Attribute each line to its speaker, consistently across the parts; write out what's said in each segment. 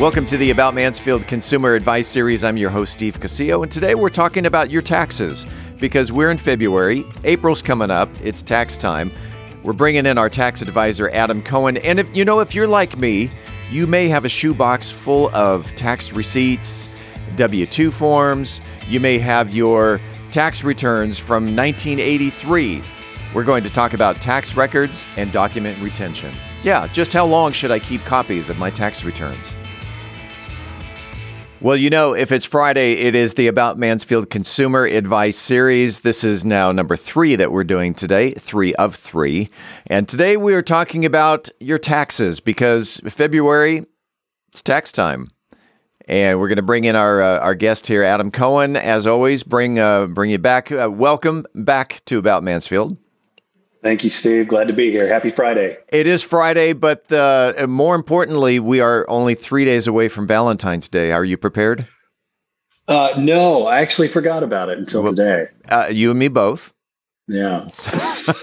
Speaker 1: Welcome to the About Mansfield Consumer Advice Series. I'm your host, Steve Casillo, and today we're talking about your taxes because we're in February. April's coming up, it's tax time. We're bringing in our tax advisor, Adam Cohen. And if you know, if you're like me, you may have a shoebox full of tax receipts, W 2 forms, you may have your tax returns from 1983. We're going to talk about tax records and document retention. Yeah, just how long should I keep copies of my tax returns? Well, you know, if it's Friday, it is the About Mansfield Consumer Advice Series. This is now number three that we're doing today, three of three. And today we are talking about your taxes because February, it's tax time. And we're going to bring in our uh, our guest here, Adam Cohen. As always, bring uh, bring you back. Uh, welcome back to About Mansfield.
Speaker 2: Thank you, Steve. Glad to be here. Happy Friday.
Speaker 1: It is Friday, but uh, more importantly, we are only three days away from Valentine's Day. Are you prepared?
Speaker 2: Uh, no, I actually forgot about it until well, today.
Speaker 1: Uh, you and me both.
Speaker 2: Yeah.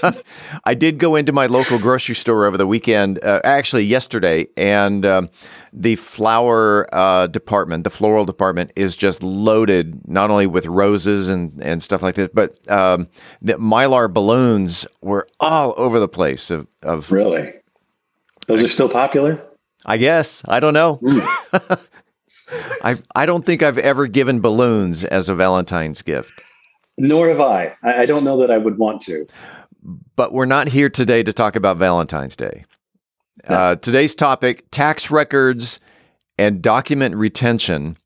Speaker 1: I did go into my local grocery store over the weekend, uh, actually yesterday, and um, the flower uh, department, the floral department, is just loaded not only with roses and, and stuff like that, but um, the mylar balloons were all over the place. Of, of
Speaker 2: really, those are still popular.
Speaker 1: I guess I don't know. Mm. I I don't think I've ever given balloons as a Valentine's gift.
Speaker 2: Nor have I. I don't know that I would want to.
Speaker 1: But we're not here today to talk about Valentine's Day. No. Uh, today's topic tax records and document retention.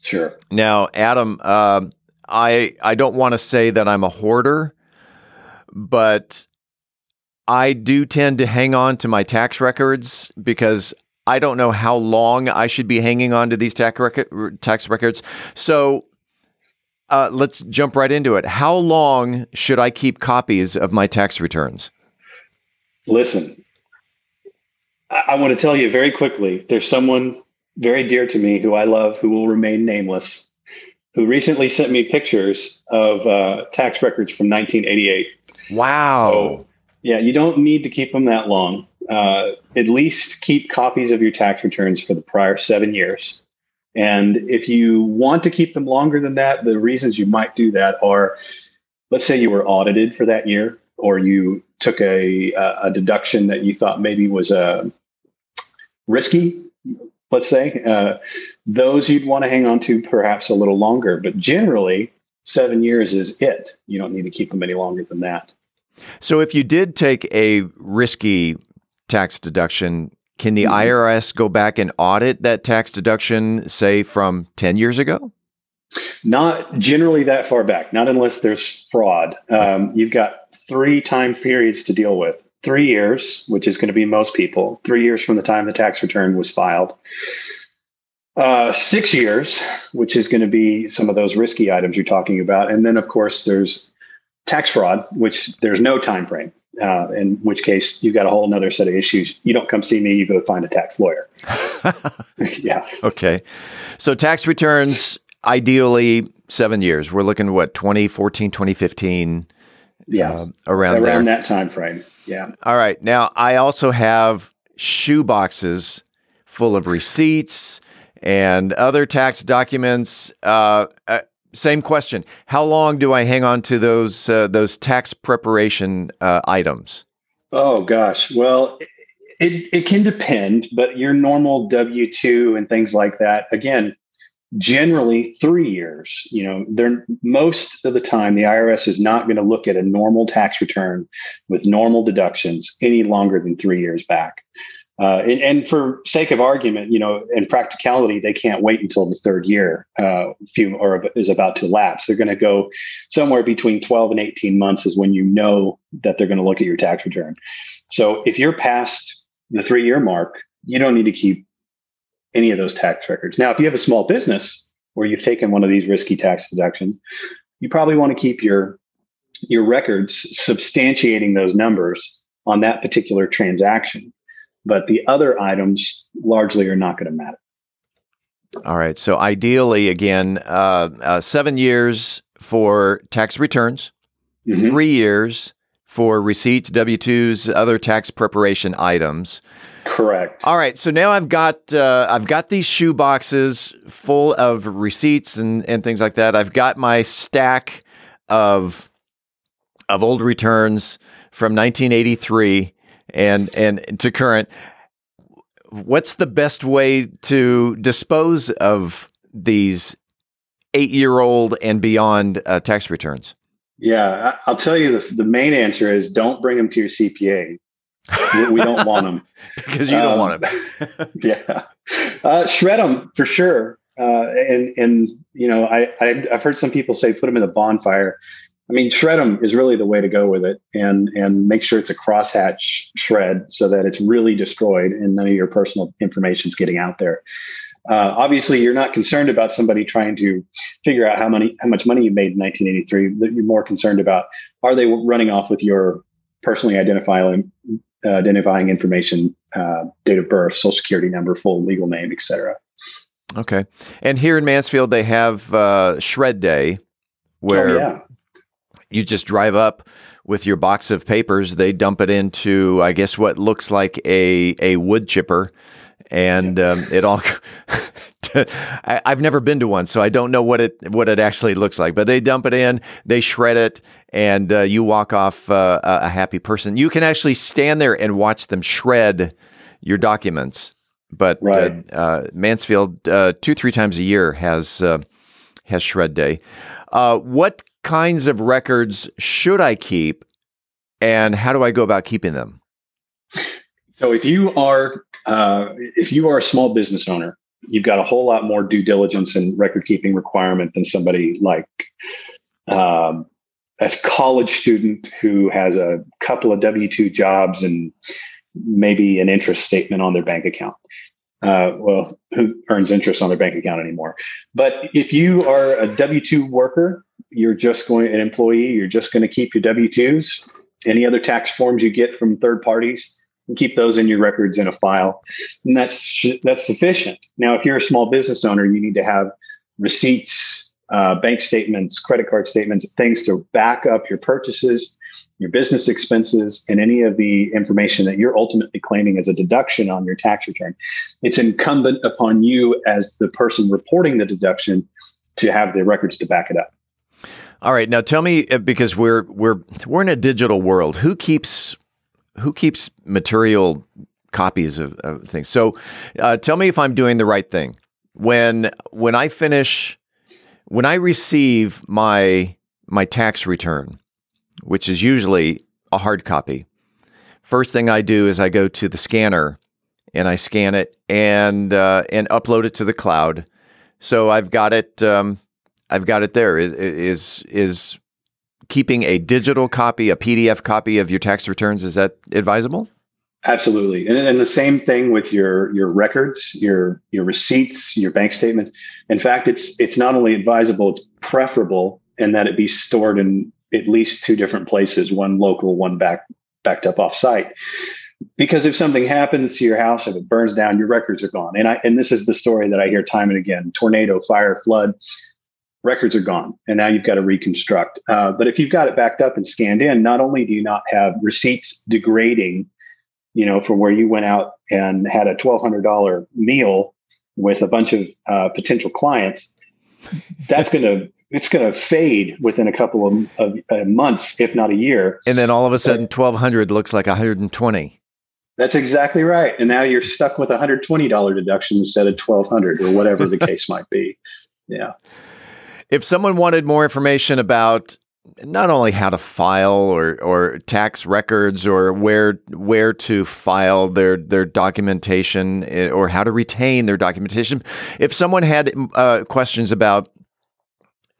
Speaker 2: Sure.
Speaker 1: Now, Adam, uh, I I don't want to say that I'm a hoarder, but I do tend to hang on to my tax records because I don't know how long I should be hanging on to these tax, record, tax records. So uh, let's jump right into it. How long should I keep copies of my tax returns?
Speaker 2: Listen, I, I want to tell you very quickly there's someone very dear to me who I love who will remain nameless, who recently sent me pictures of uh, tax records from 1988.
Speaker 1: Wow. So,
Speaker 2: yeah, you don't need to keep them that long. Uh, at least keep copies of your tax returns for the prior seven years. And if you want to keep them longer than that, the reasons you might do that are let's say you were audited for that year, or you took a, a deduction that you thought maybe was uh, risky, let's say, uh, those you'd want to hang on to perhaps a little longer. But generally, seven years is it. You don't need to keep them any longer than that.
Speaker 1: So if you did take a risky tax deduction, can the mm-hmm. IRS go back and audit that tax deduction, say from 10 years ago?
Speaker 2: Not generally that far back, not unless there's fraud. Um, you've got three time periods to deal with three years, which is going to be most people, three years from the time the tax return was filed. Uh, six years, which is going to be some of those risky items you're talking about. And then, of course, there's tax fraud, which there's no time frame uh, in which case you've got a whole other set of issues. You don't come see me, you go find a tax lawyer. yeah.
Speaker 1: Okay. So tax returns, ideally seven years. We're looking what, 2014, 2015?
Speaker 2: Yeah. Uh, around, around that time frame. Yeah.
Speaker 1: All right. Now, I also have shoe boxes full of receipts and other tax documents. Uh, uh same question. How long do I hang on to those uh, those tax preparation uh, items?
Speaker 2: Oh gosh, well, it it can depend, but your normal W two and things like that. Again, generally three years. You know, they're most of the time the IRS is not going to look at a normal tax return with normal deductions any longer than three years back. Uh, and, and, for sake of argument, you know, and practicality, they can't wait until the third year uh, few, or is about to lapse. They're going to go somewhere between 12 and 18 months is when you know that they're going to look at your tax return. So if you're past the three year mark, you don't need to keep any of those tax records. Now, if you have a small business where you've taken one of these risky tax deductions, you probably want to keep your your records substantiating those numbers on that particular transaction but the other items largely are not going to matter.
Speaker 1: All right. So ideally, again, uh, uh, seven years for tax returns, mm-hmm. three years for receipts, W 2s, other tax preparation items.
Speaker 2: Correct.
Speaker 1: All right, so now I've got uh, I've got these shoe boxes full of receipts and, and things like that. I've got my stack of of old returns from 1983 and and to current. What's the best way to dispose of these eight year old and beyond uh, tax returns?
Speaker 2: Yeah, I'll tell you the, the main answer is don't bring them to your CPA. we don't want them
Speaker 1: because you don't um, want them.
Speaker 2: yeah, uh, shred them for sure. Uh, and and you know, I, I have heard some people say put them in the bonfire. I mean, shred them is really the way to go with it, and and make sure it's a crosshatch shred so that it's really destroyed and none of your personal information is getting out there. Uh, obviously, you're not concerned about somebody trying to figure out how money how much money you made in 1983. You're more concerned about are they running off with your personally identifying uh, identifying information, uh, date of birth, social security number, full legal name, etc.
Speaker 1: Okay, and here in Mansfield, they have uh, Shred Day, where oh, yeah. You just drive up with your box of papers. They dump it into, I guess, what looks like a a wood chipper and um, it all. I, have never been to one, so I don't know what it what it actually looks like. But they dump it in, they shred it, and uh, you walk off uh, a happy person. You can actually stand there and watch them shred your documents. But uh, right. uh, Mansfield, uh, two three times a year has uh, has shred day. what kinds of records should I keep, and how do I go about keeping them?
Speaker 2: So if you are uh, if you are a small business owner, you've got a whole lot more due diligence and record keeping requirement than somebody like um, a college student who has a couple of W 2 jobs and maybe an interest statement on their bank account. Uh, well, who earns interest on their bank account anymore? But if you are a W 2 worker, you're just going, an employee, you're just going to keep your W 2s. Any other tax forms you get from third parties, and keep those in your records in a file. And that's that's sufficient. Now, if you're a small business owner, you need to have receipts, uh, bank statements, credit card statements, things to back up your purchases, your business expenses, and any of the information that you're ultimately claiming as a deduction on your tax return. It's incumbent upon you as the person reporting the deduction to have the records to back it up.
Speaker 1: All right, now tell me uh, because we're we're we're in a digital world. Who keeps who keeps material copies of, of things? So, uh, tell me if I'm doing the right thing. When when I finish, when I receive my my tax return, which is usually a hard copy, first thing I do is I go to the scanner and I scan it and uh, and upload it to the cloud. So I've got it. Um, I've got it there. Is is is keeping a digital copy, a PDF copy of your tax returns? Is that advisable?
Speaker 2: Absolutely, and, and the same thing with your your records, your your receipts, your bank statements. In fact, it's it's not only advisable; it's preferable, in that it be stored in at least two different places: one local, one back backed up off site. Because if something happens to your house, if it burns down, your records are gone. And I and this is the story that I hear time and again: tornado, fire, flood records are gone and now you've got to reconstruct uh, but if you've got it backed up and scanned in not only do you not have receipts degrading you know from where you went out and had a $1200 meal with a bunch of uh, potential clients that's going to it's going to fade within a couple of, of uh, months if not a year.
Speaker 1: And then all of a sudden 1200 looks like 120
Speaker 2: that's exactly right. And now you're stuck with a $120 deduction instead of 1200 or whatever the case might be. Yeah.
Speaker 1: If someone wanted more information about not only how to file or, or tax records or where where to file their their documentation eh, or how to retain their documentation, if someone had uh, questions about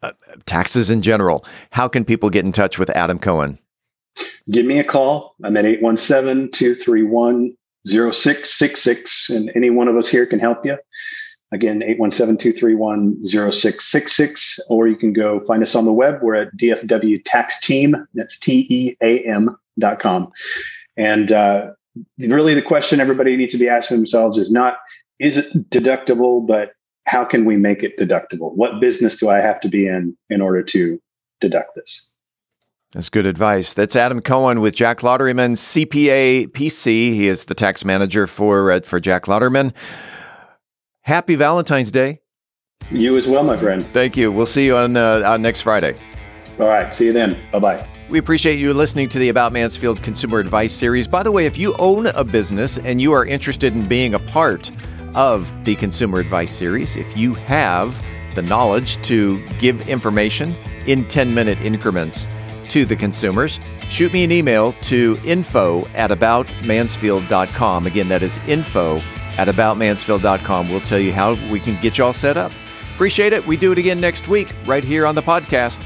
Speaker 1: uh, taxes in general, how can people get in touch with Adam Cohen?
Speaker 2: Give me a call. I'm at 817 231 0666, and any one of us here can help you. Again, 817-231-0666, or you can go find us on the web. We're at DFW Tax Team. That's T-E-A-M dot com. And uh, really the question everybody needs to be asking themselves is not, is it deductible, but how can we make it deductible? What business do I have to be in in order to deduct this?
Speaker 1: That's good advice. That's Adam Cohen with Jack Lauderman, CPA PC. He is the tax manager for uh, for Jack Lauderman. Happy Valentine's Day.
Speaker 2: You as well, my friend.
Speaker 1: Thank you. We'll see you on, uh, on next Friday.
Speaker 2: All right. See you then. Bye bye.
Speaker 1: We appreciate you listening to the About Mansfield Consumer Advice Series. By the way, if you own a business and you are interested in being a part of the Consumer Advice Series, if you have the knowledge to give information in 10 minute increments to the consumers, shoot me an email to info at aboutmansfield.com. Again, that is info at aboutmansfield.com. We'll tell you how we can get you all set up. Appreciate it. We do it again next week right here on the podcast.